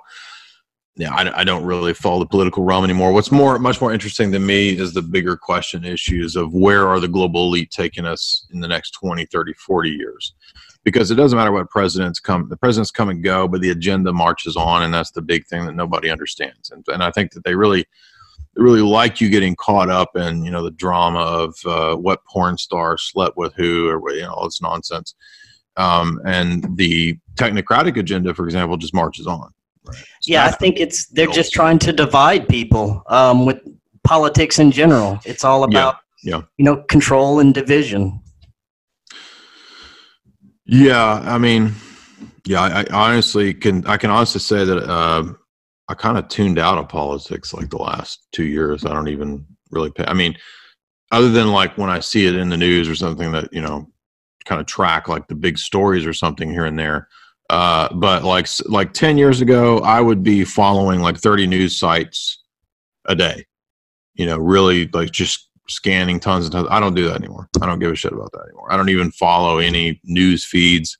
yeah, I, I, don't really follow the political realm anymore. What's more, much more interesting than me is the bigger question issues of where are the global elite taking us in the next 20, 30, 40 years? Because it doesn't matter what presidents come, the presidents come and go, but the agenda marches on, and that's the big thing that nobody understands. And, and I think that they really, really like you getting caught up in, you know, the drama of uh, what porn star slept with who, or you know, all this nonsense. Um, and the technocratic agenda, for example, just marches on Right. Yeah, I think it's they're just trying to divide people um, with politics in general. It's all about yeah, yeah. you know control and division. Yeah, I mean, yeah, I, I honestly can I can honestly say that uh, I kind of tuned out of politics like the last two years. I don't even really pay. I mean, other than like when I see it in the news or something that you know kind of track like the big stories or something here and there. Uh, but like like ten years ago, I would be following like thirty news sites a day. You know, really like just scanning tons and tons. I don't do that anymore. I don't give a shit about that anymore. I don't even follow any news feeds.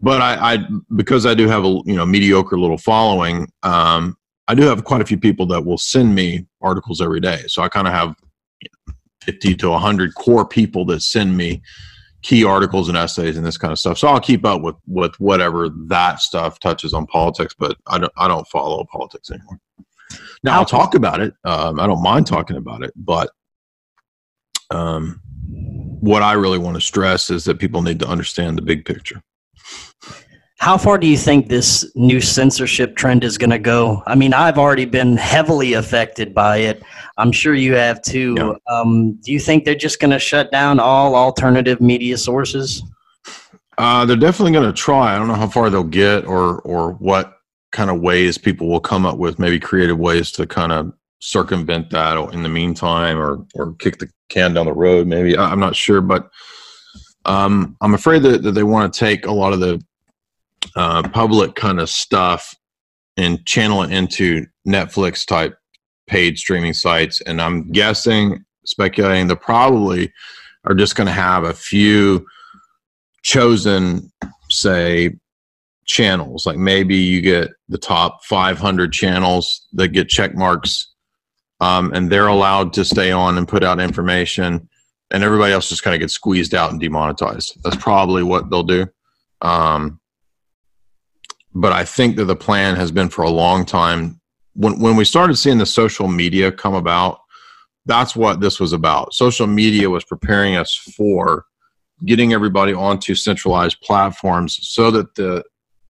But I, I because I do have a you know mediocre little following. Um, I do have quite a few people that will send me articles every day. So I kind of have 50 to 100 core people that send me key articles and essays and this kind of stuff. So I'll keep up with with whatever that stuff touches on politics, but I don't I don't follow politics anymore. Now I'll talk about it. Um, I don't mind talking about it, but um, what I really want to stress is that people need to understand the big picture. How far do you think this new censorship trend is going to go? I mean, I've already been heavily affected by it. I'm sure you have too. Yeah. Um, do you think they're just going to shut down all alternative media sources? Uh, they're definitely going to try. I don't know how far they'll get or or what kind of ways people will come up with, maybe creative ways to kind of circumvent that in the meantime or or kick the can down the road maybe i'm not sure but um, i'm afraid that, that they want to take a lot of the uh, public kind of stuff and channel it into netflix type paid streaming sites. And i'm guessing speculating they probably are just going to have a few chosen say channels. Like maybe you get the top 500 channels that get check marks um, and they're allowed to stay on and put out information and everybody else just kind of gets squeezed out and demonetized. That's probably what they'll do. Um, but i think that the plan has been for a long time when, when we started seeing the social media come about that's what this was about social media was preparing us for getting everybody onto centralized platforms so that the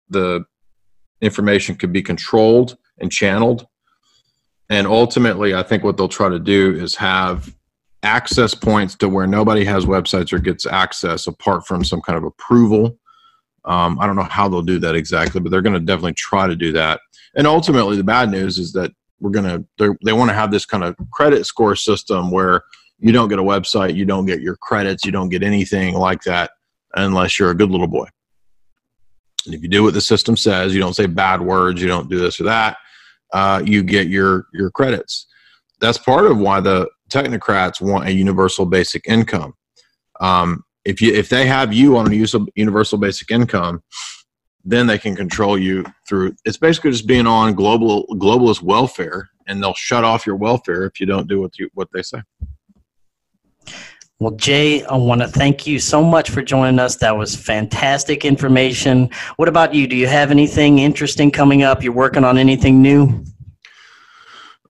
the information could be controlled and channeled. And ultimately, I think what they'll try to do is have access points to where nobody has websites or gets access apart from some kind of approval. Um, I don't know how they'll do that exactly, but they're going to definitely try to do that. And ultimately, the bad news is that we're going to they want to have this kind of credit score system where you don't get a website, you don't get your credits, you don't get anything like that unless you're a good little boy. And if you do what the system says, you don't say bad words, you don't do this or that, uh, you get your your credits. That's part of why the technocrats want a universal basic income. Um, if you if they have you on a universal basic income, then they can control you through. It's basically just being on global globalist welfare, and they'll shut off your welfare if you don't do what you what they say. Well, Jay, I want to thank you so much for joining us. That was fantastic information. What about you? Do you have anything interesting coming up? You're working on anything new?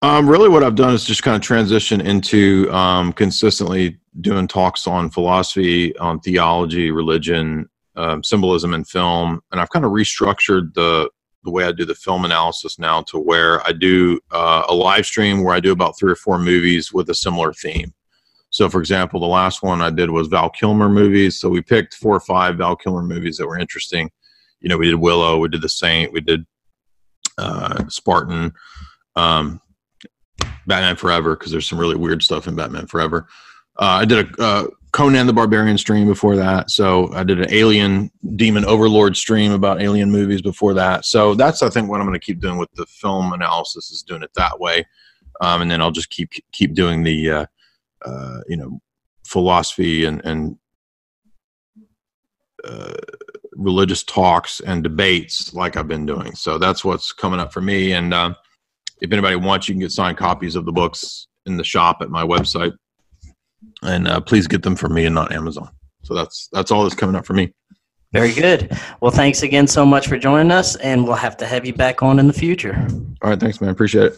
Um, really, what I've done is just kind of transition into um, consistently doing talks on philosophy, on theology, religion, um, symbolism, and film. And I've kind of restructured the the way I do the film analysis now to where I do uh, a live stream where I do about three or four movies with a similar theme. So, for example, the last one I did was Val Kilmer movies. So we picked four or five Val Kilmer movies that were interesting. You know, we did Willow, we did The Saint, we did uh, Spartan, um, Batman Forever, because there's some really weird stuff in Batman Forever. Uh, I did a uh, Conan the Barbarian stream before that. So I did an Alien Demon Overlord stream about alien movies before that. So that's I think what I'm going to keep doing with the film analysis is doing it that way, um, and then I'll just keep keep doing the uh, uh, you know philosophy and and uh, religious talks and debates like I've been doing. So that's what's coming up for me. And uh, if anybody wants, you can get signed copies of the books in the shop at my website, and uh, please get them from me and not Amazon. So that's that's all that's coming up for me. Very good. Well, thanks again so much for joining us, and we'll have to have you back on in the future. All right, thanks, man. Appreciate it.